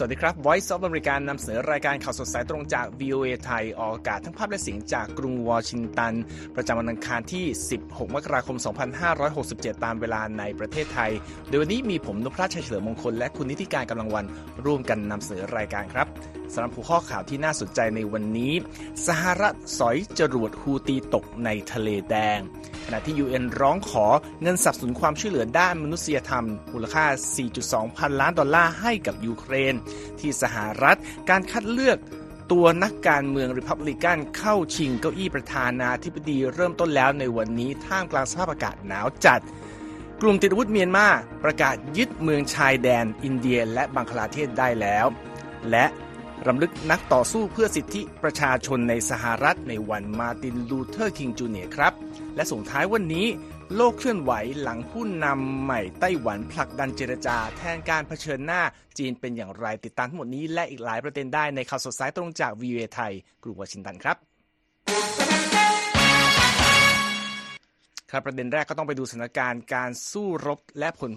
สวัสดีครับ Voice of America นำเสนอรายการข่าวสดสายตรงจาก VOA ไทย ออกอากาศทั้งภาพและเสียงจากกรุงวอชิงตัน ประจำวันอังคารที่ 16 มกราคม 2567 ตามเวลาในประเทศไทย โดยวันนี้มีผมนพราชชัยเฉลิมมงคลและคุณนิติการกำลังวันร่วมกันนำเสนอรายการครับ สำหรับหัวข้อข่าวที่น่าสนใจในวันนี้ สหรัฐสอยจรวดฮูตีตกในทะเลแดง ขณะที่ UN ร้องขอเงินสนับสนุนความช่วยเหลือด้านมนุษยธรรม มูลค่า 4.2 พันล้านดอลลาร์ให้กับยูเครน ที่สหรัฐการคัดเลือกตัวนักการเมืองริพับลิกันเข้าชิงเก้าอี้ประธานาธิบดีเริ่มต้นแล้วในวันนี้ท่ามกลางสภาพอากาศหนาวจัด กลุ่มติดอาวุธเมียนมาประกาศยึดเมืองชายแดนอินเดียและบังคลาเทศได้แล้ว และ รำลึกนักต่อสู้เพื่อสิทธิประชาชนในสหรัฐในวันมาร์ตินลูเทอร์คิงจูเนียร์ครับ และส่งท้ายวันนี้ โลกเคลื่อนไหวหลังผู้นำใหม่ไต้หวันผลักดันเจรจา แทนการเผชิญหน้าจีนเป็นอย่างไรติดตามทั้งหมดนี้และอีกหลายประเด็นได้ในข่าวสดสายตรงจากวีเอไทยกรุงวอชิงตันครับ ครับประเด็นแรกก็ต้องไปดูสถานการณ์การสู้รบและผล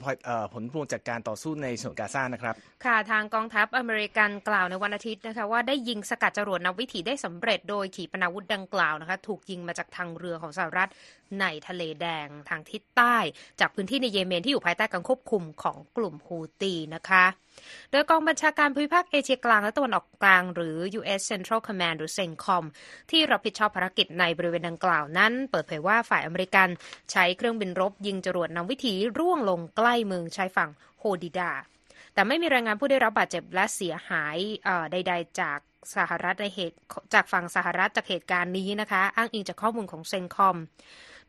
ผลพวงจากการต่อสู้ในฉนวนกาซานะครับ ค่ะทางกองทัพอเมริกันกล่าวในวันอาทิตย์นะคะว่าได้ยิงสกัดจรวดนำวิถีได้สำเร็จโดยขีปนาวุธดังกล่าวนะคะถูกยิงมาจากทางเรือของสหรัฐในทะเลแดงทางทิศใต้ จากพื้นที่ในเยเมนที่อยู่ภายใต้การควบคุมของกลุ่มฮูตีนะคะโดยกองบัญชาการภูมิภาคเอเชียกลางและตะวันออกกลาง หรือ U.S. Central Command หรือ CENTCOM ที่รับผิดชอบภารกิจในบริเวณดังกล่าวนั้น เปิดเผยว่าฝ่ายอเมริกัน ใช้เครื่องบินรบยิงจรวดนำวิถีร่วงลงใกล้เมืองชายฝั่งโฮดิดา แต่ไม่มีรายงานผู้ได้รับบาดเจ็บและเสียหายใด ๆ จากสหรัฐในเหตุจากฝั่งสหรัฐจากเหตุการณ์นี้นะคะ อ้างอิงจากข้อมูลของเซนคอม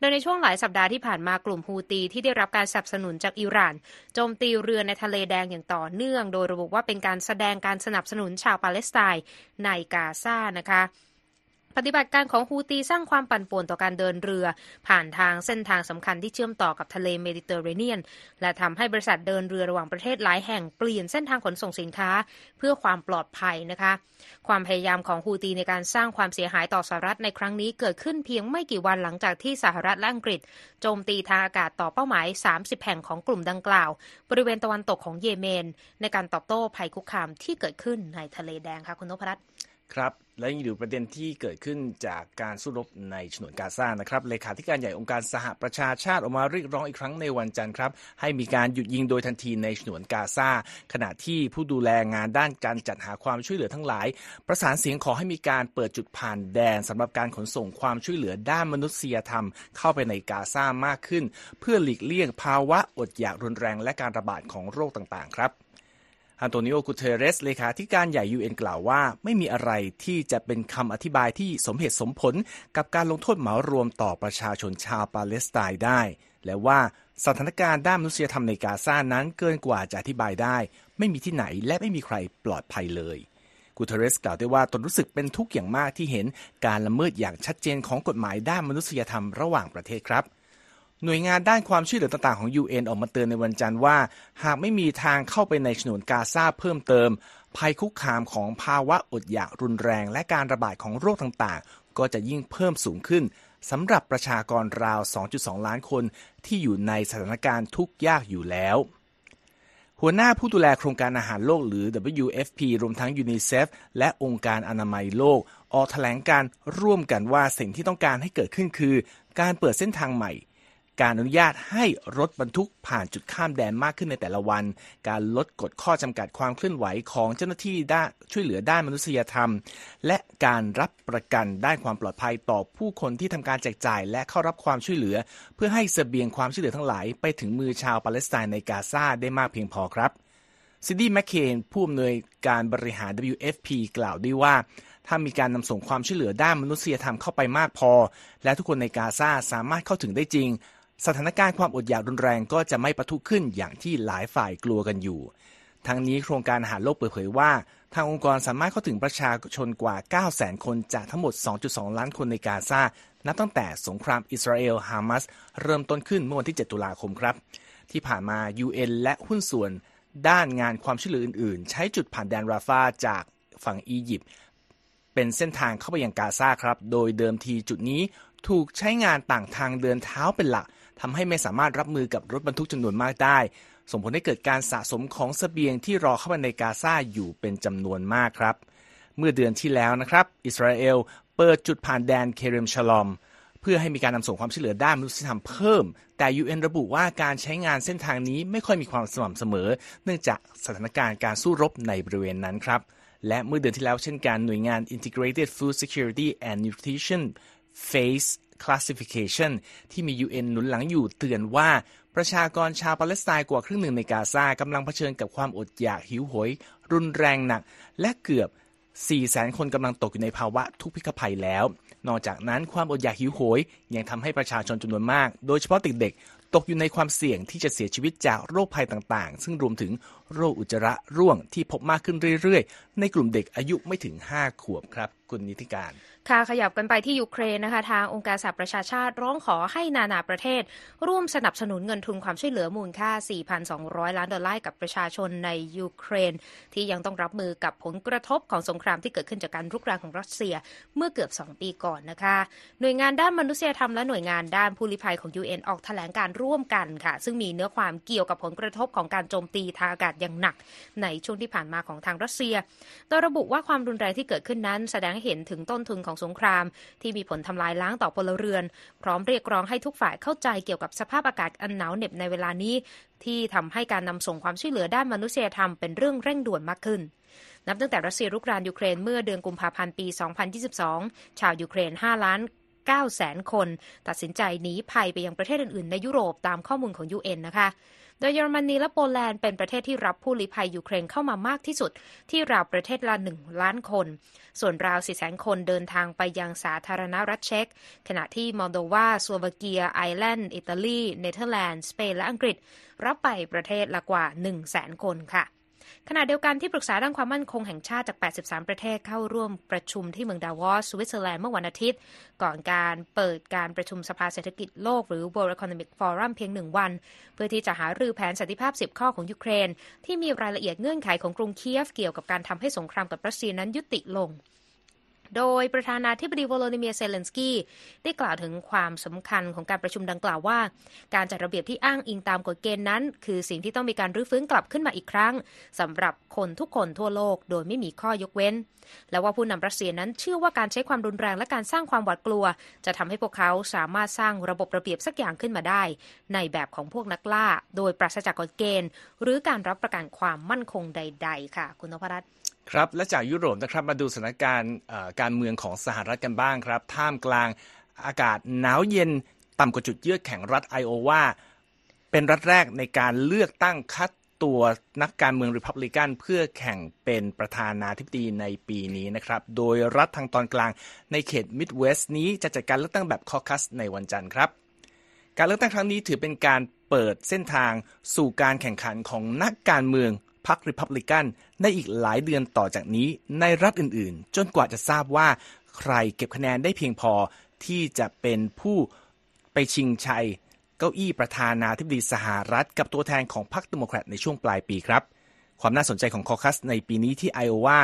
ดยในช่วงหลายสัปดาห์ที่ผ่านมากลุ่มฮูตีที่ได้รับการสนับสนุนจากอิหร่านโจมตีเรือในทะเลแดงอย่างต่อเนื่อง โดยระบุว่าเป็นการแสดงการสนับสนุนชาวปาเลสไตน์ในกาซานะคะ ปฏิบัติการของฮูตีสร้างความปั่นป่วนต่อการเดินเรือ ผ่านทางเส้นทางสำคัญที่เชื่อมต่อกับทะเลเมดิเตอร์เรเนียน และทำให้บริษัทเดินเรือระหว่างประเทศหลายแห่งเปลี่ยนเส้นทางขนส่งสินค้า เพื่อความปลอดภัยนะคะ ความพยายามของฮูตีในการสร้างความเสียหายต่อสหรัฐในครั้งนี้เกิดขึ้นเพียงไม่กี่วันหลังจากที่สหรัฐและอังกฤษ โจมตีทางอากาศต่อเป้าหมาย 30 แห่งของกลุ่มดังกล่าว บริเวณตะวันตกของเยเมน ในการตอบโต้ภัยคุกคามที่เกิดขึ้นในทะเลแดงค่ะคุณนพรัตน์ ครับและยังอยู่ประเด็นที่เกิดขึ้นจากการสู้รบในฉนวนกาซานะครับเลขาธิการใหญ่องค์การสหประชาชาติออกมาเรียกร้องอีกครั้งในวันจันทร์ครับ ให้มีการหยุดยิงโดยทันทีในฉนวนกาซาขณะที่ผู้ดูแลงานด้านการจัดหาความช่วยเหลือทั้งหลาย ประสานเสียงขอให้มีการเปิดจุดผ่านแดนสำหรับการขนส่งความช่วยเหลือด้านมนุษยธรรม เข้าไปในกาซามากขึ้น เพื่อหลีกเลี่ยงภาวะอดอยากรุนแรงและการระบาดของโรคต่างๆ ครับ อันโตนิโอกุเทเรสเลขาธิการใหญ่ UN กล่าวว่า ไม่มีอะไรที่จะเป็นคำอธิบายที่สมเหตุสมผลกับการลงโทษเหมารวมต่อประชาชนชาวปาเลสไตน์ได้ และว่าสถานการณ์ด้านมนุษยธรรมในกาซานั้นเกินกว่าจะอธิบายได้ ไม่มีที่ไหนและไม่มีใครปลอดภัยเลยกุเทเรสกล่าวด้วยว่าตนรู้สึกเป็นทุกข์อย่างมากที่เห็นการละเมิดอย่างชัดเจนของกฎหมายด้านมนุษยธรรมระหว่างประเทศครับ หน่วยงานด้านความช่วยเหลือต่างๆของ UN ออกมาเตือนในวันจันทร์ว่า หากไม่มีทางเข้าไปในฉนวนกาซาเพิ่มเติม ภัยคุกคามของภาวะอดอยากรุนแรง และการระบาดของโรคต่างๆ ก็จะยิ่งเพิ่มสูงขึ้นสำหรับประชากรราว 2.2 ล้านคนที่อยู่ในสถานการณ์ทุกข์ยากอยู่แล้ว หัวหน้าผู้ดูแลโครงการอาหารโลกหรือ WFP รวมทั้งยูนิเซฟและองค์การอนามัยโลก ออกแถลงการร่วมกันว่าสิ่งที่ต้องการให้เกิดขึ้นคือ การเปิดเส้นทางใหม่ การอนุญาตให้รถบรรทุกผ่านจุดข้ามแดนมากขึ้นในแต่ละวัน การลดกฎข้อจำกัดความเคลื่อนไหวของเจ้าหน้าที่ด้านช่วยเหลือด้านมนุษยธรรม และการรับประกันด้านความปลอดภัยต่อผู้คนที่ทำการแจกจ่าย และเข้ารับความช่วยเหลือ เพื่อให้สเสบียงความช่วยเหลือทั้งหลายไปถึงมือชาวปาเลสไตน์ในกาซาได้มากเพียงพอครับซิดดี้แมคเคนผู้อำนวยการบริหาร WFP กล่าวด้วยว่า ถ้ามีการนำส่งความช่วยเหลือด้านมนุษยธรรมเข้าไปมากพอ และทุกคนในกาซาสามารถเข้าถึงได้จริง สถานการณ์ความอดอยากรุนแรงก็จะไม่ประทุขึ้นอย่างที่หลายฝ่ายกลัวกันอยู่ ทั้งนี้โครงการอาหารโลกเปิดเผยว่า ทางองค์กรสามารถเข้าถึงประชาชนกว่า 9 0 0 0 0 0 คนจากทั้งหมด 2.2 ล้านคนในกาซา นับตั้งแต่สงครามอิสราเอลฮามาสเริ่มต้นขึ้นเมื่อวันที่ 7 ตุลาคมครับ ที่ผ่านมา UN และหุ้นส่วน ด้านงานความช่วยเหลืออื่น ๆ ใช้จุดผ่านแดนราฟาจากฝั่งอียิปต์เป็นเส้นทางเข้าไปยังกาซาครับ โดยเดิมทีจุดนี้ถูกใช้งานต่างทางเดินเท้าเป็นหลัก ทำให้ไม่สามารถรับมือกับรถบรรทุกจำนวนมากได้ ส่งผลให้เกิดการสะสมของสเสบียงที่รอเข้ามาในกาซาอยู่เป็นจำนวนมากครับ เมื่อเดือนที่แล้วนะครับ อิสราเอลเปิดจุดผ่านแดนเคเรมชลอมเพื่อให้มีการนำส่งความช่วยเหลือด้านมนุษยธรรมเพิ่ม แต่ UN ระบุว่าการใช้งานเส้นทางนี้ไม่ค่อยมีความสม่ำเสมอ เนื่องจากสถานการณ์การสู้รบในบริเวณนั้นครับ และเมื่อเดือนที่แล้วเช่นกันหน่วยงาน Integrated Food Security and Nutrition Phase Classification ที่มี UN หนุนหลังอยู่เตือนว่า ประชากรชาวปาเลสไตน์กว่าครึ่งหนึ่งในกาซากำลังเผชิญกับความอดอยากหิวโหย รุนแรงหนัก และเกือบ4แสนคนกำลังตกอยู่ในภาวะทุกพิกภัยแล้ว นอกจากนั้นความอดอยากหิวโหย ยังทำให้ประชาชนจำนวนมาก โดยเฉพาะเด็กๆตกอยู่ในความเสี่ยงที่จะเสียชีวิตจากโรคภัยต่างๆ ซึ่งรวมถึงโรคอุจจาระร่วงที่พบมากขึ้นเรื่อยๆ ในกลุ่มเด็กอายุไม่ถึง 5 ขวบครับ คุณนิติการ ค่ะขยับกันไปที่ยูเครนนะคะ ทางองค์การสหประชาชาติร้องขอให้นานาประเทศ ร่วมสนับสนุนเงินทุนความช่วยเหลือมูลค่า 4,200 ล้านดอลลาร์กับประชาชนในยูเครน ที่ยังต้องรับมือกับผลกระทบของสงครามที่เกิดขึ้นจากการรุกรานของรัสเซียเมื่อเกือบ 2 ปีก่อนนะคะ หน่วยงานด้านมนุษยธรรมและหน่วยงานด้านผู้ลี้ภัยของ UN ออกแถลงการร่วมกันค่ะ ซึ่งมีเนื้อความเกี่ยวกับผลกระทบของการโจมตีทางอากาศอย่างหนัก ในช่วงที่ผ่านมาของทางรัสเซีย โดยระบุว่าความรุนแรงที่เกิดขึ้นนั้นแสดงให้เห็นถึงต้นทุนของสงคราม ที่มีผลทำลายล้างต่อพลเรือน พร้อมเรียกร้องให้ทุกฝ่ายเข้าใจเกี่ยวกับสภาพอากาศอันหนาวเหน็บในเวลานี้ ที่ทำให้การนำส่งความช่วยเหลือด้านมนุษยธรรมเป็นเรื่องเร่งด่วนมากขึ้นนับตั้งแต่รัสเซียรุกรานยูเครนเมื่อเดือนกุมภาพันธ์ปี 2022 ชาวยูเครน 5 ล้าน9แสนคน ตัดสินใจหนีภัยไปยังประเทศอื่นๆ ในยุโรปตามข้อมูลของ UN นะคะ โดยเยอรมนีและโปแลนด์เป็นประเทศที่รับผู้ลี้ภัยยูเครนเข้ามามากที่สุด ที่ราวประเทศละหนึ่งล้านคน ส่วนราวสี่แสนคนเดินทางไปยังสาธารณรัฐเช็ก ขณะที่มอลโดวาสโลวาเกีย ไอร์แลนด์ อิตาลี เนเธอร์แลนด์ สเปน และอังกฤษ รับไปประเทศละกว่า1แสนคนค่ะ ขณะเดียวกันที่ปรึกษาด้านความมั่นคงแห่งชาติจาก 83 ประเทศเข้าร่วมประชุมที่เมืองดาวอสสวิตเซอร์แลนด์เมื่อวันอาทิตย์ ก่อนการเปิดการประชุมสภาเศรษฐกิจโลกหรือ World Economic Forum เพียงหนึ่งวัน เพื่อที่จะหารือแผนสันติภาพ 10 ข้อของยูเครน ที่มีรายละเอียดเงื่อนไขของกรุงเคียฟเกี่ยวกับการทำให้สงครามกับรัสเซียนั้นยุติลง โดยประธานาธิบดีวโลดิเมียเซเลนสกี้ได้กล่าวถึงความสำคัญของการประชุมดังกล่าวว่า การจัดระเบียบที่อ้างอิงตามกฎเกณฑ์นั้น คือสิ่งที่ต้องมีการรื้อฟื้นกลับขึ้นมาอีกครั้งสำหรับคนทุกคนทั่วโลก โดยไม่มีข้อยกเว้น และว่าผู้นำรัสเซียนั้นเชื่อว่าการใช้ความรุนแรงและการสร้างความหวาดกลัว จะทำให้พวกเขาสามารถสร้างระบบระเบียบสักอย่างขึ้นมาได้ ในแบบของพวกนักล่า โดยปราศจากกฎเกณฑ์ หรือการรับประกันความมั่นคงใด ๆ ค่ะ คุณนพรัตน์ ครับและจากยุโรปนะครับมาดูสถานการณ์การเมืองของสหรัฐกันบ้างครับ ท่ามกลางอากาศหนาวเย็นต่ำกว่าจุดเยือกแข็งรัฐไอโอวาเป็นรัฐแรกในการเลือกตั้งคัดตัวนักการเมืองริพับลิกันเพื่อแข่งเป็นประธานาธิบดีในปีนี้นะครับ โดยรัฐทางตอนกลางในเขตมิดเวสต์นี้จะจัดการเลือกตั้งแบบคอคัสในวันจันทร์ครับ การเลือกตั้งครั้งนี้ถือเป็นการเปิดเส้นทางสู่การแข่งขันของนักการเมือง พรรคริพับลิกันในอีกหลายเดือนต่อจากนี้ในรัฐอื่นๆ จนกว่าจะทราบว่าใครเก็บคะแนนได้เพียงพอที่จะเป็นผู้ไปชิงชัย เก้าอี้ประธานาธิบดีสหรัฐ กับตัวแทนของพรรคเดโมแครตในช่วงปลายปีครับความน่าสนใจของคอคัสในปีนี้ที่ไอโอวา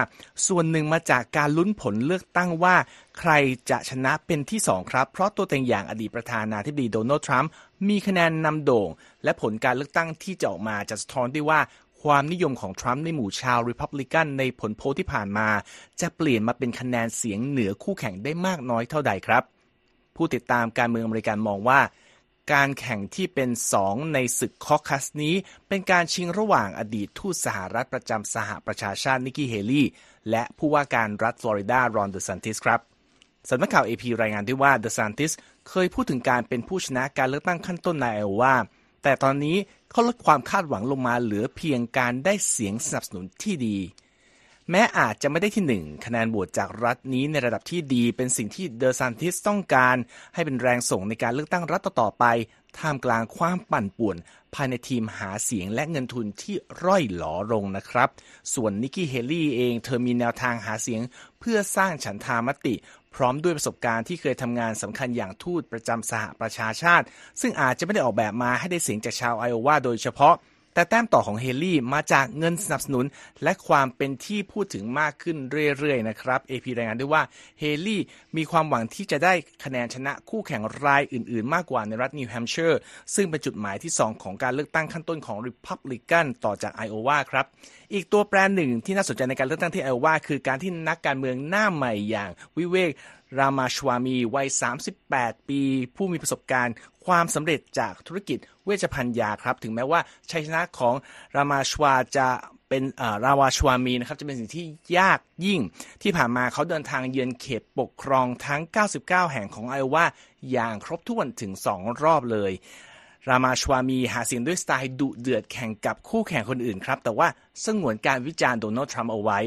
ส่วนหนึ่งมาจากการลุ้นผลเลือกตั้งว่า ใครจะชนะเป็นที่สองครับ เพราะตัวเต็งอย่างอดีตประธานาธิบดีโดนัลด์ทรัมป์มีคะแนนนำโด่ง และผลการเลือกตั้งที่จะออกมาจะสะท้อนได้ว่า ความนิยมของทรัมป์ในหมู่ชาวริพับลิกันในผลโพลที่ผ่านมา จะเปลี่ยนมาเป็นคะแนนเสียงเหนือคู่แข่งได้มากน้อยเท่าใดครับ ผู้ติดตามการเมืองอเมริกันมองว่า การแข่งที่เป็นสองในศึกคอคัสนี้ เป็นการชิงระหว่างอดีตทูตสหรัฐประจำสหประชาชาตินิกกี้เฮลี่และผู้ว่าการรัฐฟลอริดารอนเดอซันติสครับสำนักข่าว AP รายงานด้วยว่าเดอซันติสเคยพูดถึงการเป็นผู้ชนะการเลือกตั้งขั้นต้นในไอโอวา แต่ตอนนี้เขาลดความคาดหวังลงมาเหลือเพียงการได้เสียงสนับสนุนที่ดี แม้อาจจะไม่ได้ที่หนึ่งคะแนนโหวตจากรัฐนี้ในระดับที่ดีเป็นสิ่งที่เดอซันติสต้องการ ให้เป็นแรงส่งในการเลือกตั้งรัฐต่อไป ท่ามกลางความปั่นป่วน ภายในทีมหาเสียงและเงินทุนที่ร่อยหลอลงนะครับ ส่วนนิกกี้เฮลี่เองเธอมีแนวทางหาเสียงเพื่อสร้างฉันทามติ พร้อมด้วยประสบการณ์ที่เคยทำงานสำคัญอย่างทูตประจำสหประชาชาติ ซึ่งอาจจะไม่ได้ออกแบบมาให้ได้เสียงจากชาวไอโอวาโดยเฉพาะ แต่แต้มต่อของเฮลี่มาจากเงินสนับสนุน และความเป็นที่พูดถึงมากขึ้นเรื่อยๆนะครับ AP รายงานด้วยว่าเฮลี่มีความหวังที่จะได้คะแนนชนะคู่แข่งรายอื่นๆ มากกว่าในรัฐนิวแฮมป์เชอร์ซึ่งเป็นจุดหมายที่ 2 ของการเลือกตั้งขั้นต้นของริพับลิกันต่อจากไอโอวาครับ อีกตัวแปรหนึ่งที่น่าสนใจในการเลือกตั้งที่ไอโอวาคือการที่นักการเมืองหน้าใหม่อย่างวิเวกรามาสวามีวัย 38 ปี ผู้มีประสบการณ์ ความสำเร็จจากธุรกิจเวชภัณฑ์ยาครับ ถึงแม้ว่าชัยชนะของรามาสวาจะเป็นรามาสวามีนะครับจะเป็นสิ่งที่ยากยิ่ง ที่ผ่านมาเขาเดินทางเยือนเขตปกครองทั้ง 99 แห่งของไอโอวาอย่างครบถ้วนถึง 2 รอบเลย รามาชวามีหาเสียงด้วยสไตล์ดุเดือดแข่งกับคู่แข่งคนอื่นครับ แต่ว่าสงวนการวิจารณ์โดนัลด์ทรัมป์เอาไว้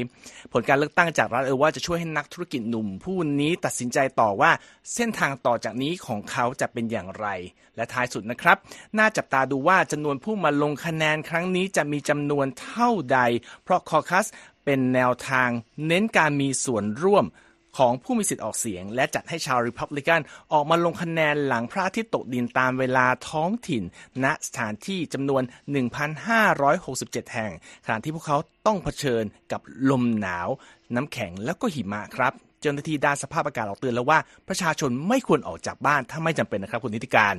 ผลการเลือกตั้งจากรัฐเอว่าจะช่วยให้นักธุรกิจหนุ่ม ผู้นี้ตัดสินใจต่อว่าเส้นทางต่อจากนี้ของเขาจะเป็นอย่างไร และท้ายสุดนะครับ น่าจับตาดูว่าจำนวนผู้มาลงคะแนนครั้งนี้จะมีจำนวนเท่าใด เพราะคอคัสเป็นแนวทางเน้นการมีส่วนร่วม ของผู้มีสิทธิ์ออกเสียง และจัดให้ชาวริพับลิกันออกมาลงคะแนนหลังพระอาทิตย์ตกดินตามเวลาท้องถิ่น ณสถานที่จำนวน 1,567 แห่งขณะที่พวกเขาต้องเผชิญกับลมหนาว น้ำแข็งแล้วก็หิมะครับเจ้าหน้าที่ด้านสภาพอากาศออกเตือนแล้วว่าประชาชนไม่ควรออกจากบ้านถ้าไม่จำเป็นนะครับคุณนิติการ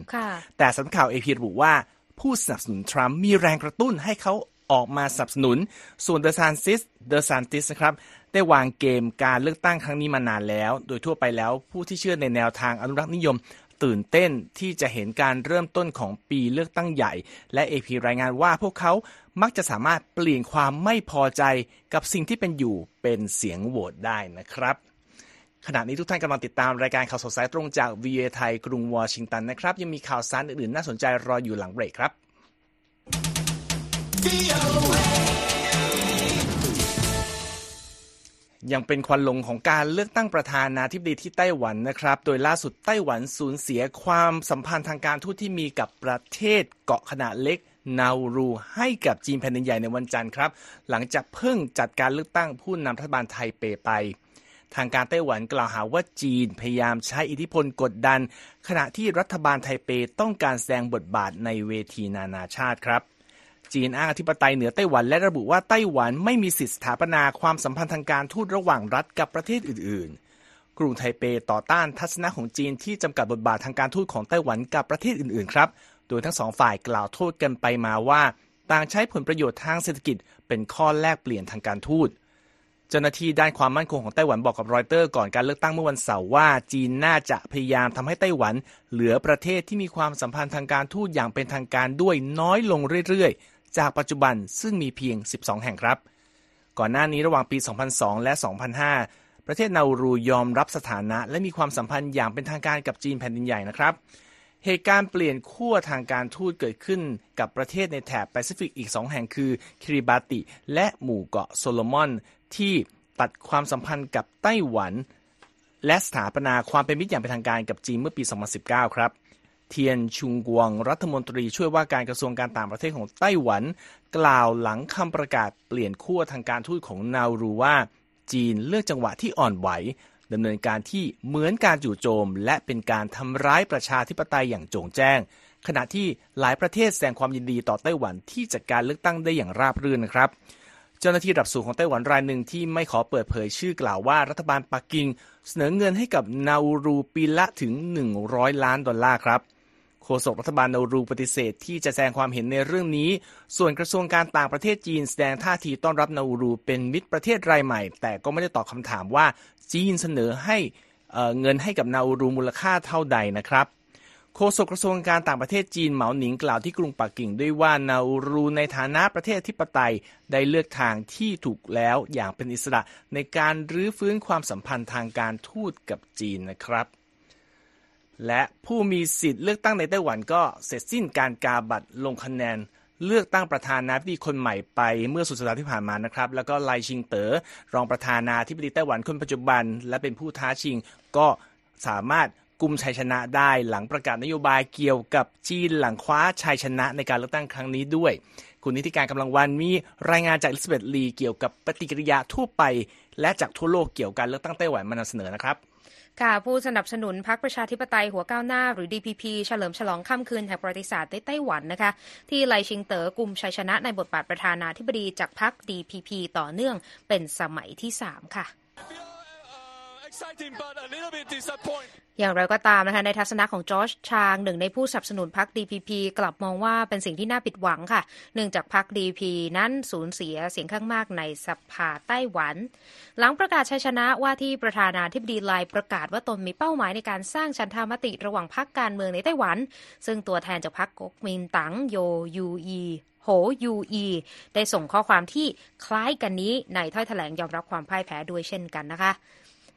แต่สำนักข่าวเอพีระบุว่า ผู้สนับสนุนทรัมป์มีแรงกระตุ้นให้เขาออกมาสนับสนุน ส่วนเดอะซานติสเดอะซานติสนะครับ ได้วางเกมการเลือกตั้งครั้งนี้มานานแล้ว โดยทั่วไปแล้วผู้ที่เชื่อในแนวทางอนุรักษ์นิยม ตื่นเต้นที่จะเห็นการเริ่มต้นของปีเลือกตั้งใหญ่ และ AP รายงานว่าพวกเขามักจะสามารถเปลี่ยนความไม่พอใจกับสิ่งที่เป็นอยู่เป็นเสียงโหวตได้นะครับขณะนี้ทุกท่านกำลังติดตามรายการข่าวสดสายตรงจาก VOA ไทยกรุงวอชิงตันนะครับ ยังมีข่าวสารอื่นๆ น่าสนใจรออยู่หลังเบรกครับ ยังเป็นควันหลงของการเลือกตั้งประธานาธิบดีที่ไต้หวันนะครับ โดยล่าสุดไต้หวันสูญเสียความสัมพันธ์ทางการทูตที่มีกับประเทศเกาะขนาดเล็กนารูให้กับจีนแผ่นดินใหญ่ในวันจันทร์ครับ หลังจากเพิ่งจัดการเลือกตั้งผู้นำรัฐบาลไทเปไป ทางการไต้หวันกล่าวหาว่าจีนพยายามใช้อิทธิพลกดดัน ขณะที่รัฐบาลไทเปต้องการแสดงบทบาทในเวทีนานาชาติครับ จีนอ้างอธิปไตยเหนือไต้หวันและระบุว่าไต้หวันไม่มีสิทธิสถาปนาความสัมพันธ์ทางการทูตระหว่างรัฐกับประเทศอื่น ๆ กรุงไทเปต่อต้านทัศนะของจีนที่จำกัดบทบาททางการทูตของไต้หวันกับประเทศอื่น ๆ ครับ โดยทั้งสองฝ่ายกล่าวโทษกันไปมาว่า ต่างใช้ผลประโยชน์ทางเศรษฐกิจ เป็นข้อแลกเปลี่ยนทางการทูตเจ้าหน้าที่ด้านความมั่นคงของไต้หวันบอกกับรอยเตอร์ก่อนการเลือกตั้งเมื่อวันเสาร์ว่าจีนน่าจะพยายามทำให้ไต้หวัน เหลือประเทศที่มีความสัมพันธ์ทางการทูตอย่างเป็นทางการด้วยน้อยลงเรื่อย จากปัจจุบันซึ่งมีเพียง 12 แห่งครับ ก่อนหน้านี้ระหว่างปี 2002 และ 2005 ประเทศนาอูรูยอมรับสถานะ และมีความสัมพันธ์อย่างเป็นทางการกับจีนแผ่นดินใหญ่นะครับ เหตุการณ์เปลี่ยนขั้วทางการทูตเกิดขึ้นกับประเทศในแถบแปซิฟิกอีก 2 แห่งคือคิริบาติ และหมู่เกาะโซโลมอน ที่ตัดความสัมพันธ์กับไต้หวัน และสถาปนาความเป็นมิตรอย่างเป็นทางการกับจีนเมื่อปี 2019 ครับ เทียนชุงกวงรัฐมนตรีช่วยว่าการกระทรวงการต่างประเทศของไต้หวัน กล่าวหลังคำประกาศเปลี่ยนขั้วทางการทูตของนารูว่าจีนเลือกจังหวะที่อ่อนไหวดำเนินการที่เหมือนการจู่โจม และเป็นการทำร้ายประชาธิปไตยอย่างโจงแจ้ง ขณะที่หลายประเทศแสดงความยินดีต่อไต้หวันที่จัดการเลือกตั้งได้อย่างราบรื่นนะครับ เจ้าหน้าที่ระดับสูงของไต้หวันรายหนึ่งที่ไม่ขอเปิดเผยชื่อกล่าวว่ารัฐบาลปักกิ่ง เสนอเงินให้กับนาอูรูปีละถึง 100 ล้านดอลลาร์ครับ โฆษกรัฐบาลนารูปฏิเสธที่จะแสดงความเห็นในเรื่องนี้ ส่วนกระทรวงการต่างประเทศจีนแสดงท่าทีต้อนรับนารูเป็นมิตรประเทศรายใหม่ แต่ก็ไม่ได้ตอบคำถามว่าจีนเสนอให้เงินให้กับนารูมูลค่าเท่าใดนะครับโฆษกกระทรวงการต่างประเทศจีนเหมาหนิงกล่าวที่กรุงปักกิ่งด้วยว่านารูในฐานะประเทศทิปไตยได้เลือกทางที่ถูกแล้วอย่างเป็นอิสระในการรื้อฟื้นความสัมพันธ์ทางการทูตกับจีนนะครับ และผู้มีสิทธิ์เลือกตั้งในไต้หวันก็เสร็จสิ้นการกาบัตรลงคะแนนเลือกตั้งประธานาธิบดีคนใหม่ไปเมื่อสุดสัปดาห์ที่ผ่านมานะครับ แล้วก็ไลชิงเตอ๋อรองประธานาธิบดีไต้หวันคนปัจจุบัน และเป็นผู้ท้าชิงก็สามารถกุมชัยชนะได้หลังประกาศนโยบายเกี่ยวกับจีนหลังคว้าชัยชนะในการเลือกตั้งครั้งนี้ด้วย คุณนิติการกำลังวันมีรายงานจากลิสเบตลีเกี่ยวกับปฏิกิริยาทั่วไป และจากทั่วโลกเกี่ยวกับการเลือกตั้งไต้หวันมานำเสนอนะครับ ค่ะผู้สนับสนุนพรรคประชาธิปไตยหัวก้าวหน้าหรือ DPP เฉลิมฉลองค่ำคืนแห่งประวัติศาสตร์ในไต้หวันนะคะ ที่ไลชิงเต๋อกลุ่มชัยชนะในบทบาทประธานาธิบดีจากพรรค DPP ต่อเนื่องเป็นสมัยที่ 3 ค่ะ อย่างไรก็ตามนะคะในทัศนะของจอร์จชางหนึ่งในผู้สนับสนุนพรรค DPP กลับมองว่าเป็นสิ่งที่น่าผิดหวังค่ะ เนื่องจากพรรค DP นั้นสูญเสียเสียงข้างมากในสภาไต้หวัน หลังประกาศชัยชนะว่าที่ประธานาธิบดีไลประกาศว่าตนมีเป้าหมายในการสร้างชันธามติระหว่างพรรคการเมืองในไต้หวัน ซึ่งตัวแทนจากพรรคก๊กมินตั๋งโยยูอีโหยูอีได้ส่งข้อความที่คล้ายกันนี้ในถ้อยแถลงยอมรับความพ่ายแพ้ด้วยเช่นกันนะคะ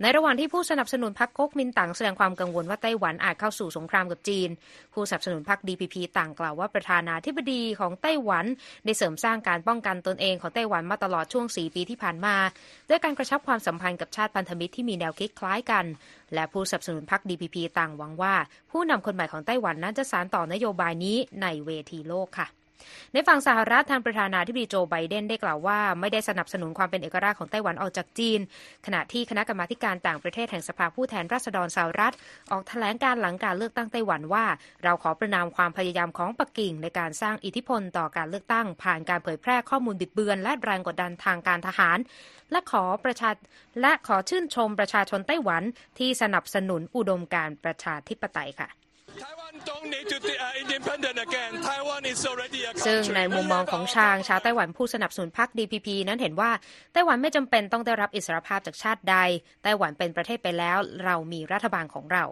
ในระหว่างที่ผู้สนับสนุนพรรคก๊กมินตั๋งแสดงความกังวลว่าไต้หวันอาจเข้าสู่สงครามกับจีน ผู้สนับสนุนพรรค DPP ต่างกล่าวว่าประธานาธิบดีของไต้หวัน ได้เสริมสร้างการป้องกันตนเองของไต้หวันมาตลอดช่วง 4 ปีที่ผ่านมา ด้วยการกระชับความสัมพันธ์กับชาติพันธมิตรที่มีแนวคิดคล้ายกัน และผู้สนับสนุนพรรค DPP ต่างหวังว่า ผู้นำคนใหม่ของไต้หวันนั้นจะสานต่อนโยบายนี้ในเวทีโลกค่ะ ในฝั่งสหรัฐทางประธานาธิบดีโจไบเดนได้กล่าวว่า ไม่ได้สนับสนุนความเป็นเอกราชของไต้หวันออกจากจีน ขณะที่คณะกรรมาการต่างประเทศแห่งสภาผู้แทนราษฎรสหรัฐ ออกแถลงการหลังการเลือกตั้งไต้หวันว่า เราขอประนามความพยายามของปักกิ่ง ในการสร้างอิทธิพลต่อการเลือกตั้ง ผ่านการเผยแพร่ข้อมูลบิดเบือน และแรงกดดันทางการทหาร และขอประชาและขอชื่นชมประชาชนไต้หวันที่สนับสนุนอุดมการประชาธิปไตยค่ะ ซึ่งในมุมมองของชางชาวไต้หวันผู้สนับสนุนพรรค DPP นั้นเห็นว่า ไต้หวันไม่จำเป็นต้องได้รับอิสรภาพจากชาติใด ไต้หวันเป็นประเทศไปแล้ว เรามีรัฐบาลของเรา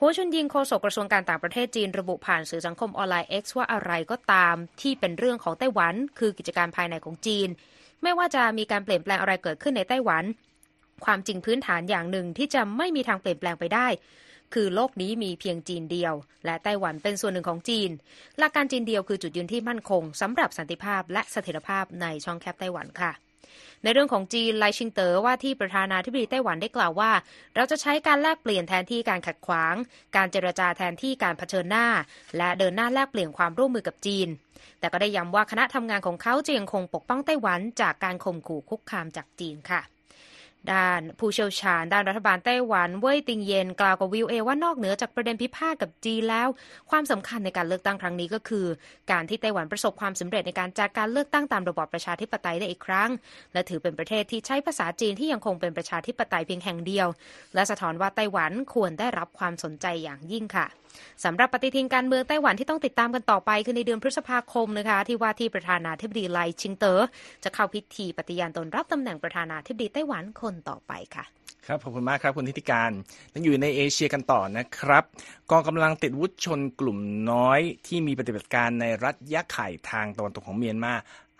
หัวชุนยิงโฆษกกระทรวงการต่างประเทศจีนระบุผ่านสื่อสังคมออนไลน์ X ว่าอะไรก็ตามที่เป็นเรื่องของไต้หวัน คือกิจการภายในของจีน ไม่ว่าจะมีการเปลี่ยนแปลงอะไรเกิดขึ้นในไต้หวัน ความจริงพื้นฐานอย่างหนึ่งที่จะไม่มีทางเปลี่ยนแปลงไปได้ คือโลกนี้มีเพียงจีนเดียว และไต้หวันเป็นส่วนหนึ่งของจีน หลักการจีนเดียวคือจุดยืนที่มั่นคงสำหรับสันติภาพและเสถียรภาพในช่องแคบไต้หวันค่ะในเรื่องของจีนไลชิงเตอ๋อว่าที่ประธานาธิบดีไต้หวันได้กล่าวว่า เราจะใช้การแลกเปลี่ยนแทนที่การขัดขวาง การเจรจาแทนที่การเผชิญหน้า และเดินหน้าแลกเปลี่ยนความร่วมมือกับจีน แต่ก็ได้ย้ำว่าคณะทำงานของเขาจะยังคงปกป้องไต้หวันจากการข่มขู่คุกคามจากจีนค่ะ ด้านผู้เชี่ยวชาญ ด้านรัฐบาลไต้หวัน เว่ยติงเย็นกล่าวกับวิวเอว่านอกเหนือจากประเด็นพิพาทกับจีนแล้ว ความสำคัญในการเลือกตั้งครั้งนี้ก็คือ การที่ไต้หวันประสบความสำเร็จในการจัดการเลือกตั้งตามระบอบประชาธิปไตยได้อีกครั้ง และถือเป็นประเทศที่ใช้ภาษาจีนที่ยังคงเป็นประชาธิปไตยเพียงแห่งเดียว และสะท้อนว่าไต้หวันควรได้รับความสนใจอย่างยิ่งค่ะ สำหรับปฏิทินการเมืองไต้หวันที่ต้องติดตามกันต่อไปคือในเดือนพฤษภาคมนะคะที่ว่าที่ประธานาธิบดีไลชิงเตอ๋อจะเข้าพิธีปฏิญาณตนรับตำแหน่งประธานาธิบดีไต้หวันคนต่อไปค่ะครับขอบคุณมากครับคุณทิติการยังอยู่ในเอเชียกันต่อนะครับกองกำลังติดอาวุธชนกลุ่มน้อยที่มีปฏิบัติการในรัฐยะไข่ทางตะวันตกของเมียนมา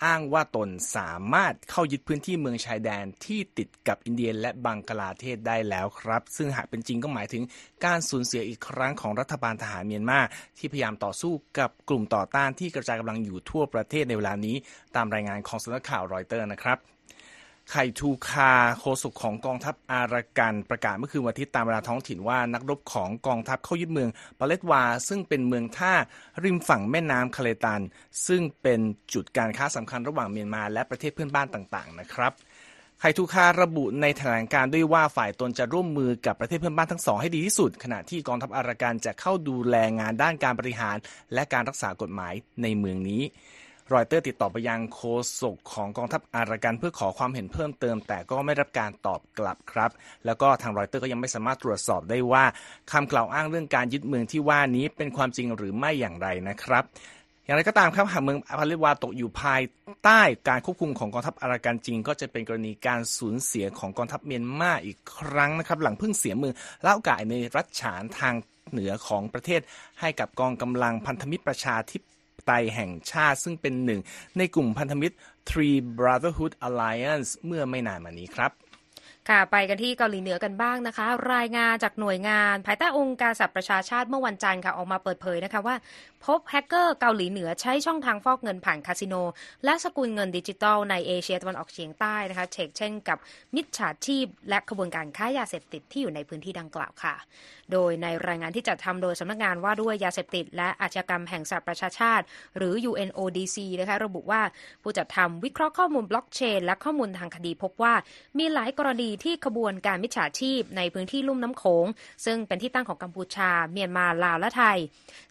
อ้างว่าตนสามารถเข้ายึดพื้นที่เมืองชายแดนที่ติดกับอินเดียและบังกลาเทศได้แล้วครับ ซึ่งหากเป็นจริงก็หมายถึงการสูญเสียอีกครั้งของรัฐบาลทหารเมียนมาที่พยายามต่อสู้กับกลุ่มต่อต้านที่กระจายกำลังอยู่ทั่วประเทศในเวลานี้ ตามรายงานของสำนักข่าวรอยเตอร์นะครับ ไข่ทูคาโฆษกของกองทัพอารากันประกาศเมื่อคืนวันอาทิตย์ตามเวลาท้องถิ่นว่านักรบของกองทัพเข้ายึดเมืองปาเลตวา ซึ่งเป็นเมืองท่าริมฝั่งแม่น้ำคาเลตัน ซึ่งเป็นจุดการค้าสำคัญระหว่างเมียนมาและประเทศเพื่อนบ้านต่างๆ นะครับไข่ทูคาระบุในแถลงการด้วยว่าฝ่ายตนจะร่วมมือกับประเทศเพื่อนบ้านทั้งสองให้ดีที่สุด ขณะที่กองทัพอารากันจะเข้าดูแลงานด้านการบริหาร และการรักษากฎหมายในเมืองนี้ รอยเตอร์ติดต่อไปยังโฆษกของกองทัพอารกันเพื่อขอความเห็นเพิ่มเติม แต่ก็ไม่รับการตอบกลับครับ แล้วก็ทางรอยเตอร์ก็ยังไม่สามารถตรวจสอบได้ว่าคำกล่าวอ้างเรื่องการยึดเมืองที่ว่านี้เป็นความจริงหรือไม่อย่างไรนะครับอย่างไรก็ตามครับหากเมืองพาลิวาตกอยู่ภายใต้การควบคุมของกองทัพอารากันจริง ก็จะเป็นกรณีการสูญเสียของกองทัพเมียนมาอีกครั้งนะครับ หลังเพิ่งเสียเมืองเล่ากายในรัฐฉานทางเหนือของประเทศให้กับกองกำลังพันธมิตรประชาธิป ไตยแห่งชาติ ซึ่งเป็นหนึ่งในกลุ่มพันธมิตร Three Brotherhood Alliance เมื่อไม่นานมานี้ครับค่ะไปกันที่เกาหลีเหนือกันบ้างนะคะ รายงานจากหน่วยงาน ภายใต้องค์การสหประชาชาติเมื่อวันจันทร์ค่ะออกมาเปิดเผยนะคะว่า พบแฮกเกอร์เกาหลีเหนือใช้ช่องทางฟอกเงินผ่านคาสิโน และสกุลเงินดิจิทัลในเอเชียตะวันออกเฉียงใต้นะคะเชกเช่นกับมิจฉาชีพ และขบวนการค้ายาเสพติดที่อยู่ในพื้นที่ดังกล่าวค่ะ โดยในรายงานที่จัดทำโดยสำนักงานว่าด้วยยาเสพติด และอาชญากรรมแห่งสหประชาชาติ หรือ UNODC นะคะระบุว่าผู้จัดทำวิเคราะห์ข้อมูลบล็อกเชน และข้อมูลทางคดีพบว่ามีหลายกรณีที่ขบวนการมิจฉาชีพ ในพื้นที่ลุ่มน้ำโขงซึ่งเป็นที่ตั้งของกัมพูชา เมียนมาลาวและไทย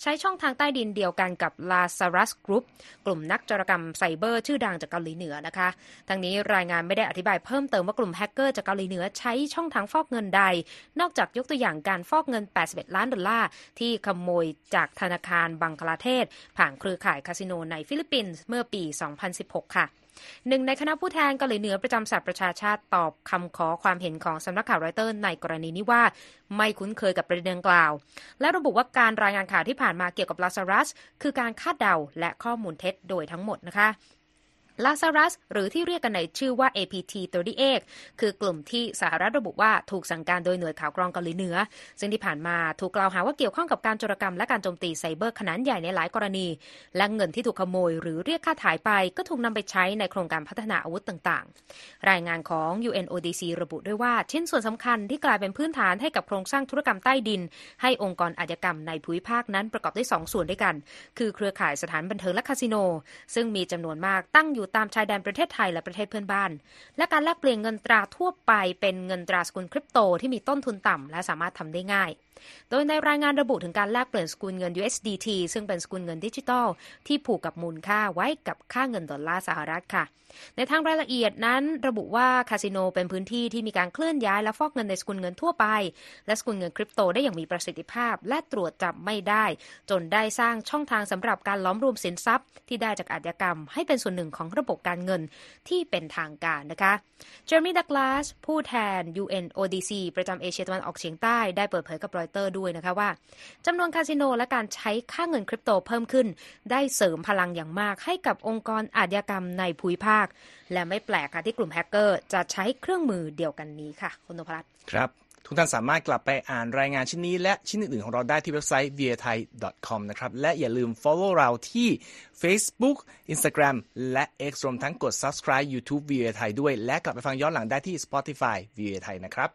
ใช้ช่องทางใต้ดินเดียวกันกับ Lazarus Group กลุ่มนักจรกรรมไซเบอร์ชื่อดังจากเกาหลีเหนือนะคะทั้งนี้รายงานไม่ได้อธิบายเพิ่มเติมว่ากลุ่มแฮกเกอร์จากเกาหลีเหนือใช้ช่องทางฟอกเงินใด นอกจากยกตัวอย่างการฟอกเงิน 81 ล้านดอลลาร์ที่ขโมยจากธนาคารบังคลาเทศ ผ่านเครือข่ายคาสิโนในฟิลิปปินส์เมื่อปี 2016 ค่ะ หนึ่งในคณะผู้แทนเกาหลีเหนือประจำสหประชาชาติตอบคำขอความเห็นของสำนักข่าวรอยเตอร์ในกรณีนี้ว่า ไม่คุ้นเคยกับประเด็นดังกล่าว และระบุว่าการรายงานข่าวที่ผ่านมาเกี่ยวกับลาซารัสคือการคาดเดาและข้อมูลเท็จโดยทั้งหมดนะคะ ลาซารัส หรือที่เรียกกันในชื่อว่า APT-38 คือกลุ่มที่สหรัฐระบุว่าถูกสั่งการโดยหน่วยข่าวกรองเกาหลีเหนือ ซึ่งที่ผ่านมาถูกกล่าวหาว่าเกี่ยวข้องกับการโจรกรรมและการโจมตีไซเบอร์ขนาดใหญ่ในหลายกรณี และเงินที่ถูกขโมยหรือเรียกค่าถ่ายไป ก็ถูกนำไปใช้ในโครงการพัฒนาอาวุธต่างๆ รายงานของ UNODC ระบุด้วยว่าชิ้นส่วนสำคัญที่กลายเป็นพื้นฐานให้กับโครงสร้างธุรกรรมใต้ดิน ให้องค์กรอาชญากรรมในภูมิภาคนั้นประกอบด้วย2ส่วนด้วยกัน คือเครือข่ายสถานบันเทิงและคาสิโน ซึ่งมีจำนวนมากตั้งอยู่ตามชายแดนประเทศไทยและประเทศเพื่อนบ้าน และการแลกเปลี่ยนเงินตราทั่วไปเป็นเงินตราสกุลคริปโตที่มีต้นทุนต่ำและสามารถทำได้ง่ายโดยในรายงานระบุถึงการแลกเปลี่ยนสกุลเงิน USDT ซึ่งเป็นสกุลเงินดิจิทัลที่ผูกกับมูลค่าไว้กับค่าเงินดอลลาร์สหรัฐค่ะ ในทางรายละเอียดนั้นระบุว่าคาสิโนเป็นพื้นที่ที่มีการเคลื่อนย้ายและฟอกเงินในสกุลเงินทั่วไป และสกุลเงินคริปโตได้อย่างมีประสิทธิภาพ และตรวจจับไม่ได้ จนได้สร้างช่องทางสำหรับการหลอมรวมสินทรัพย์ ที่ได้จากอาชญากรรม ให้เป็นส่วนหนึ่งของระบบการเงินที่เป็นทางการนะคะเจเรมี่ดักลาสผู้แทน UNODC ประจำเอเชียตะวันออกเฉียงใต้ได้เปิดเผยกับรอยเตอร์ด้วยนะคะว่าจำนวนคาสิโนและการใช้ค่าเงินคริปโตเพิ่มขึ้น ได้เสริมพลังอย่างมากให้กับองค์กรอาชญากรรมในภูมิภาค และไม่แปลกค่ะที่กลุ่มแฮกเกอร์จะใช้เครื่องมือเดียวกันนี้ค่ะ คุณนพรัตน์ครับทุกท่านสามารถกลับไปอ่านรายงานชิ้นนี้ และชิ้นอื่นๆของเราได้ที่เว็บไซต์ v i a t h a i com นะครับ และอย่าลืม follow เราที่ Facebook Instagram และ X รวมทั้งกด subscribe YouTube v i a t h a i ด้วย และกลับไปฟังย้อนหลังได้ที่ Spotify v i a t h a i นะครับ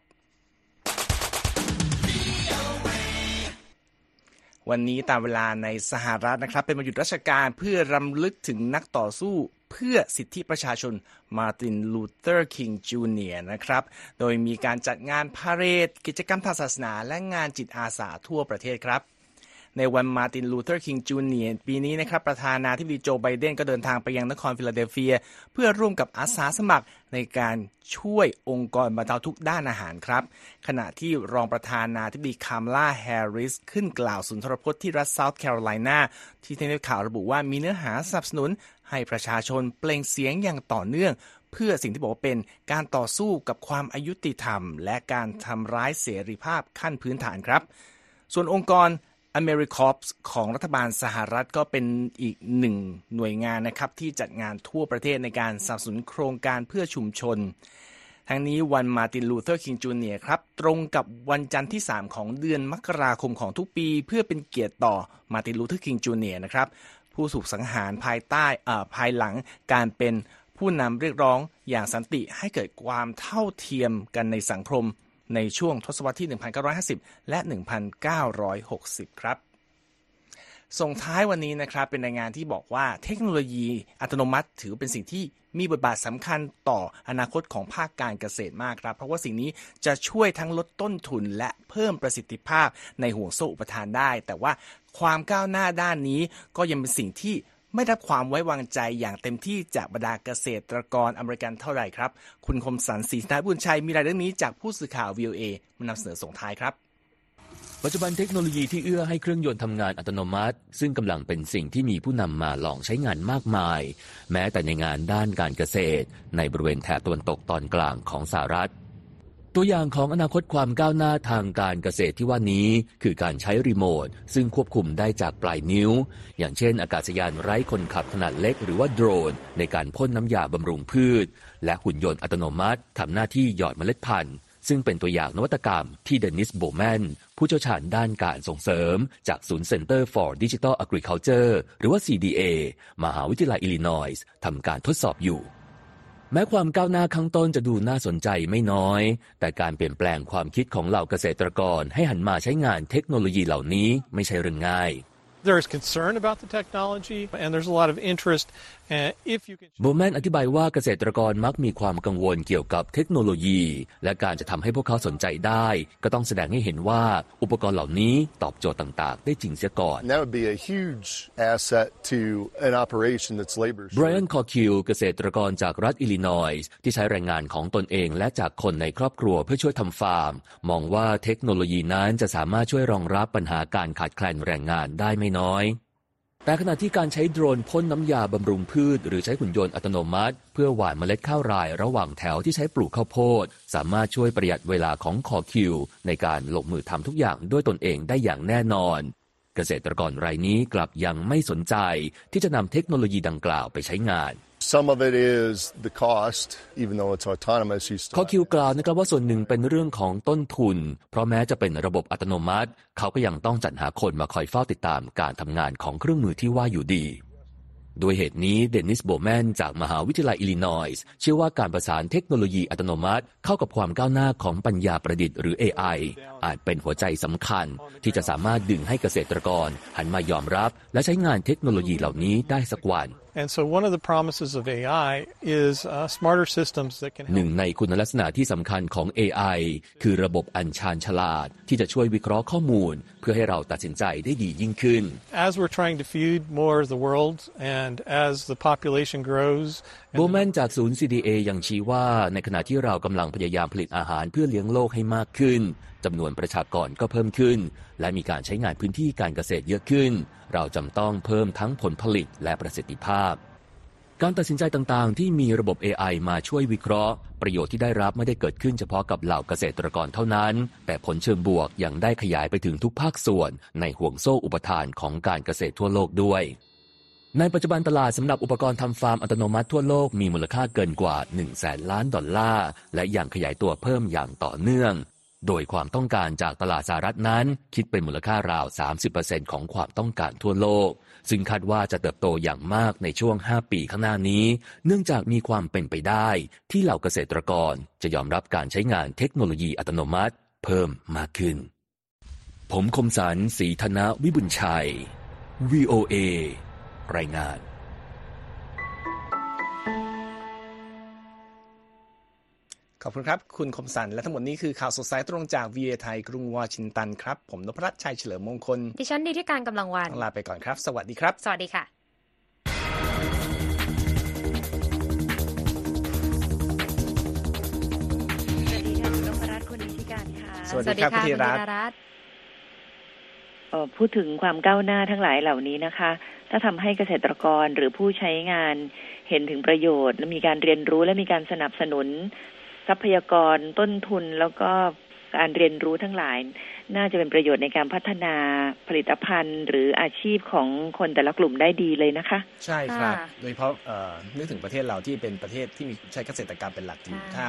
วันนี้ตามเวลาในสหรัฐนะครับ เป็นวันหยุดราชการเพื่อรำลึกถึงนักต่อสู้เพื่อสิทธิประชาชนมาร์ตินลูเทอร์คิงจูเนียร์นะครับ โดยมีการจัดงาน parade กิจกรรมทางศาสนาและงานจิตอาสาทั่วประเทศครับ ในวันมาร์ตินลูเทอร์คิงจูเนียร์ปีนี้นะครับประธานาธิบดีโจไบเดนก็เดินทางไปยังนครฟิลาเดลเฟีย เพื่อร่วมกับอาสาสมัครในการช่วยองค์กรบรรเทาทุกข์ด้านอาหารครับ ขณะที่รองประธานาธิบดีคามลาแฮร์ริส ขึ้นกล่าวสุนทรพจน์ที่รัฐเซาท์แคโรไลนาที่ต้นข่าวระบุว่ามีเนื้อหาสนับสนุน ให้ประชาชนเปล่งเสียงอย่างต่อเนื่องเพื่อสิ่งที่บอกว่าเป็นการต่อสู้กับความอยุติธรรม และการทำร้ายเสรีภาพขั้นพื้นฐานครับ ส่วนองค์กร a m e r i c o p s ของรัฐบาลสหรัฐก็เป็นอีกหนึ่งหน่วยงานนะครับที่จัดงานทั่วประเทศในการสนับสนุนโครงการเพื่อชุมชน ทั้งนี้วันมาร์ตินลูเทอร์คิงจูเนียร์ครับ ตรงกับวันจันทร์ที่ 3 ของเดือนมกราคมของทุกปี เพื่อเป็นเกียรติต่อมาร์ตินลูเธอร์คิงจูเนียร์นะครับผู้ถูกสังหารภายใต้ภายหลังการเป็นผู้นำเรียกร้องอย่างสันติให้เกิดความเท่าเทียมกันในสังคม ในช่วงทศวรรษที่ 1950 และ 1960 ครับ ส่งท้ายวันนี้นะครับเป็นรายงานที่บอกว่าเทคโนโลยีอัตโนมัติถือเป็นสิ่งที่มีบทบาทสำคัญต่ออนาคตของภาคการเกษตรมากครับ เพราะว่าสิ่งนี้จะช่วยทั้งลดต้นทุนและเพิ่มประสิทธิภาพในห่วงโซ่อุปทานได้ แต่ว่าความก้าวหน้าด้านนี้ก็ยังเป็นสิ่งที่ ไม่รับความไว้วางใจอย่างเต็มที่จากบรรดาเกษตรกรอเมริกันเท่าไหร่ครับ คุณคมสันศรีนาบุญชัยมีรายเรื่องนี้จากผู้สื่อข่าว VOA มานำเสนอส่งท้ายครับ ปัจจุบันเทคโนโลยีที่เอื้อให้เครื่องยนต์ทำงานอัตโนมัติ ซึ่งกำลังเป็นสิ่งที่มีผู้นำมาลองใช้งานมากมาย แม้แต่ในงานด้านการเกษตร ในบริเวณแถบตะวันตกตอนกลางของสหรัฐ ตัวอย่างของอนาคตความก้าวหน้าทางการเกษตรที่ว่านี้ คือการใช้รีโมท ซึ่งควบคุมได้จากปลายนิ้ว อย่างเช่น อากาศยานไร้คนขับขนาดเล็ก หรือว่าโดรน ในการพ่นน้ำยาบำรุงพืช และหุ่นยนต์อัตโนมัติทำหน้าที่หยอดเมล็ดพันธุ์ซึ่งเป็นตัวอย่างนวัตกรรมที่เดนิสโบแมนผู้เชี่ยวชาญด้านการส่งเสริม จากศูนย์ Center for Digital Agriculture หรือว่า CDA มหาวิทยาลัยอิลลินอยส์ทำการทดสอบอยู่ แม้ความก้าวหน้าข้างต้นจะดูน่าสนใจไม่น้อย แต่การเปลี่ยนแปลงความคิดของเหล่าเกษตรกรให้หันมาใช้งานเทคโนโลยีเหล่านี้ไม่ใช่เรื่องง่าย There is concern about the technology, and there's a lot of interest. And if you can โบแมนอธิบายว่าเกษตรกรมักมีความกังวลเกี่ยวกับเทคโนโลยี และการจะทำให้พวกเขาสนใจได้ ก็ต้องแสดงให้เห็นว่าอุปกรณ์เหล่านี้ตอบโจทย์ต่าง ๆ ได้จริงเสียก่อน And that would be a huge asset to an operation that's labor ไบรอันคอคิวเกษตรกรจากรัฐอิลลินอยส์ที่ใช้แรงงานของตนเองและจากคนในครอบครัวเพื่อช่วยทำฟาร์ม มองว่าเทคโนโลยีนั้นจะสามารถช่วยรองรับปัญหาการขาดแคลนแรงงานได้ไม่น้อย แต่ขณะที่การใช้โดรนพ่นน้ำยาบำรุงพืช หรือใช้หุ่นยนต์อัตโนมัติ เพื่อหว่านเมล็ดข้าวไรย์ระหว่างแถวที่ใช้ปลูกข้าวโพด สามารถช่วยประหยัดเวลาของคอคิว ในการลงมือทำทุกอย่างด้วยตนเองได้อย่างแน่นอน เกษตรกรรายนี้กลับยังไม่สนใจที่จะนำเทคโนโลยีดังกล่าวไปใช้งาน Some of it is the cost, even though it's autonomous. You ข้อ still คิวกล่าวนะครับว่าส่วนหนึ่งเป็นเรื่องของต้นทุน เพราะแม้จะเป็นระบบอัตโนมัติ เขาก็ยังต้องจัดหาคนมาคอยเฝ้าติดตามการทำงานของเครื่องมือที่ว่าอยู่ดีด้วยเหตุนี้เดนิสโบแมนจากมหาวิทยาลัยอิลลินอยส์เชื่อว่าการประสานเทคโนโลยีอัตโนมัติ เข้ากับความก้าวหน้าของปัญญาประดิษฐ์หรือ AI อาจเป็นหัวใจสำคัญ ที่จะสามารถดึงให้เกษตรกร หันมายอมรับ และใช้งานเทคโนโลยีเหล่านี้ได้สักวัน And so, one of the promises of AI is uh, smarter systems that can หนึ่งในคุณลักษณะที่สำคัญของ AI คือระบบอัญชานฉลาด ที่จะช่วยวิเคราะห์ข้อมูลเพื่อให้เราตัดสินใจได้ดียิ่งขึ้น As we're trying to feed more of the world, and as the population grows, โบแมนจากศูนย์ CDA ยังชี้ว่า ในขณะที่เรากำลังพยายามผลิตอาหารเพื่อเลี้ยงโลกให้มากขึ้นจำนวนประชากรก็เพิ่มขึ้น และมีการใช้งานพื้นที่การเกษตรเยอะขึ้น เราจำต้องเพิ่มทั้งผลผลิตและประสิทธิภาพ การตัดสินใจต่างๆ ที่มีระบบ AI มาช่วยวิเคราะห์ ประโยชน์ที่ได้รับไม่ได้เกิดขึ้นเฉพาะกับเหล่าเกษตรกรเท่านั้น แต่ผลเชิงบวกยังได้ขยายไปถึงทุกภาคส่วน ในห่วงโซ่อุปทานของการเกษตรทั่วโลกด้วย ในปัจจุบันตลาดสำหรับอุปกรณ์ทำฟาร์มอัตโนมัติทั่วโลกมีมูลค่าเกินกว่า1แสนล้านดอลลาร์ และยังขยายตัวเพิ่มอย่างต่อเนื่อง โดยความต้องการจากตลาดสหรัฐนั้น คิดเป็นมูลค่าราว 30%ของความต้องการทั่วโลก ซึ่งคาดว่าจะเติบโตอย่างมากในช่วง 5 ปีข้างหน้านี้ เนื่องจากมีความเป็นไปได้ที่เหล่าเกษตรกรจะยอมรับการใช้งานเทคโนโลยีอัตโนมัติเพิ่มมากขึ้น ผมคมสันศรีธนวิบุญชัย VOA รายงาน ขอบคุณครับ คุณคมสัน และทั้งหมดนี้คือข่าวสดสายตรงจาก VA ไทยกรุงวอชิงตันครับ ผมนพรัตน์ชัยเฉลิมมงคล ดิฉันดีที่การกำลังวันต้องลาไปก่อนครับ สวัสดีครับ สวัสดีค่ะสวัสดีค่ะคุณนพรัตน์คุณนิติการค่ะสวัสดีครับคุณธีรัตน์คุณธีรัตน์เอ่อพูดถึงความก้าวหน้าทั้งหลายเหล่านี้นะคะ ถ้าทำให้เกษตรกรหรือผู้ใช้งานเห็นถึงประโยชน์และมีการเรียนรู้และมีการสนับสนุน ทรัพยากรต้นทุนแล้วก็ การเรียนรู้ทั้งหลาย น่าจะเป็นประโยชน์ในการพัฒนาผลิตภัณฑ์ หรืออาชีพของคนแต่ละกลุ่มได้ดีเลยนะคะ ใช่ครับค่ะโดยเฉพาะเอ่อนึกถึงประเทศเราที่เป็นประเทศที่มีใช้เกษตรกรรมเป็นหลักอยู่ใช่ถ้า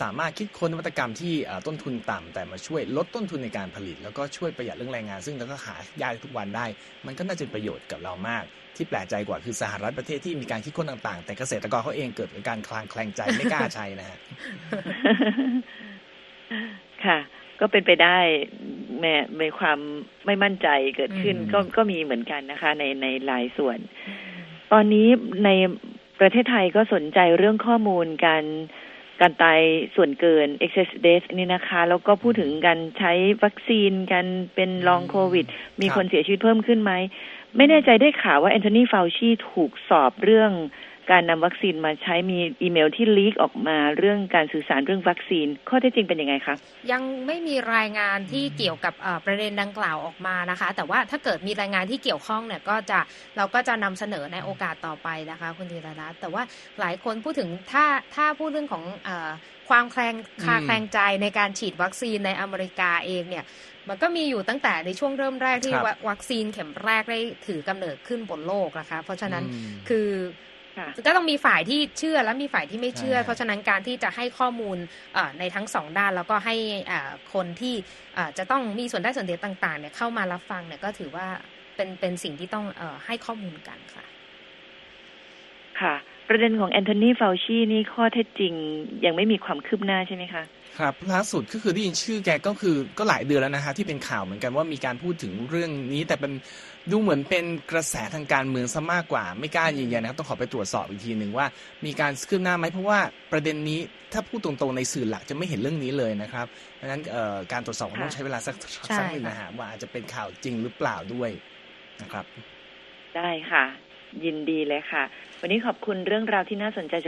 สามารถคิดค้นนวัตกรรมที่เอ่อต้นทุนต่ำแต่มาช่วยลดต้นทุนในการผลิต แล้วก็ช่วยประหยัดเรื่องแรงงาน ซึ่งเราก็หายากทุกวันได้ มันก็น่าจะเป็นประโยชน์กับเรามากที่แปลกใจกว่าคือสหรัฐประเทศที่มีการคิดค้นต่างๆ แต่เกษตรกรเขาเองเกิดการคลางแคลงใจไม่กล้าใช้นะฮะ ค่ะ ก็เป็นไปได้แม้มีความไม่มั่นใจเกิดขึ้นอืมก็ก็มีเหมือนกันนะคะ ในในหลายส่วน ตอนนี้ในประเทศไทยก็สนใจเรื่องข้อมูลการการตายส่วนเกิน excess death นี่นะคะ แล้วก็พูดถึงการใช้วัคซีนกันเป็น Long COVID มีครับคนเสียชีวิตเพิ่มขึ้นไหม ไม่แน่ใจได้ข่าวว่าแอนโทนีฟาวชีถูกสอบเรื่อง การนำวัคซีนมาใช้มีอีเมลที่ leak ออกมาเรื่องการสื่อสารเรื่องวัคซีน ข้อเท็จจริงเป็นยังไงคะยังไม่มีรายงานที่เกี่ยวกับเอ่อประเด็นดังกล่าวออกมานะคะ แต่ว่าถ้าเกิดมีรายงานที่เกี่ยวข้องเนี่ยก็จะเราก็จะนำเสนอในโอกาสต่อไปนะคะ คุณธีรรัตน์แต่ว่าหลายคนพูดถึงถ้าถ้าพูดเรื่องของเออความแคลงคลาอืมแคลงใจในการฉีดวัคซีนในอเมริกาเองเนี่ยมันก็มีอยู่ตั้งแต่ในช่วงเริ่มแรกที่ครับววัคซีนเข็มแรกได้ถือกำเนิดขึ้นบนโลกนะคะ เพราะฉะนั้นอืมคือค่ะ ก็ต้องมีฝ่ายที่เชื่อและมีฝ่ายที่ไม่เชื่อใช่เพราะฉะนั้นการที่จะให้ข้อมูลเอ่อในทั้งสองด้านแล้วก็ให้อ่าคนที่อ่าจะต้องมีส่วนได้ส่วนเสียต่างๆเนี่ยเข้ามารับฟังเนี่ยก็ถือว่าเป็นเป็นสิ่งที่ต้องเอ่อให้ข้อมูลกันค่ะ ค่ะ ประเด็นของแอนโทนีฟาวชีนี่ข้อเท็จจริงยังไม่มีความคืบหน้าใช่ไหมคะ ครับล่าสุดก็คือได้ยินชื่อแกก็คือก็หลายเดือนแล้วนะฮะที่เป็นข่าวเหมือนกันว่ามีการพูดถึงเรื่องนี้ แต่เป็นดูเหมือนเป็นกระแสทางการเมืองซะมากกว่า ไม่กล้ายืนยันนะครับต้องขอไปตรวจสอบอีกทีหนึ่งว่า มีการคืบหน้าไหมเพราะว่าประเด็นนี้ถ้าพูดตรงๆในสื่อหลักจะไม่เห็นเรื่องนี้เลยนะครับดังนั้นเอ่อการตรวจสอบคงต้องใช้เวลาสักใช่สักหนึ่งนะฮะว่าอาจจะเป็นข่าวจริงหรือเปล่าด้วยนะครับ ได้ค่ะ ยินดีเลยค่ะ วันนี้ขอบคุณเรื่องราวที่น่าสนใจจาก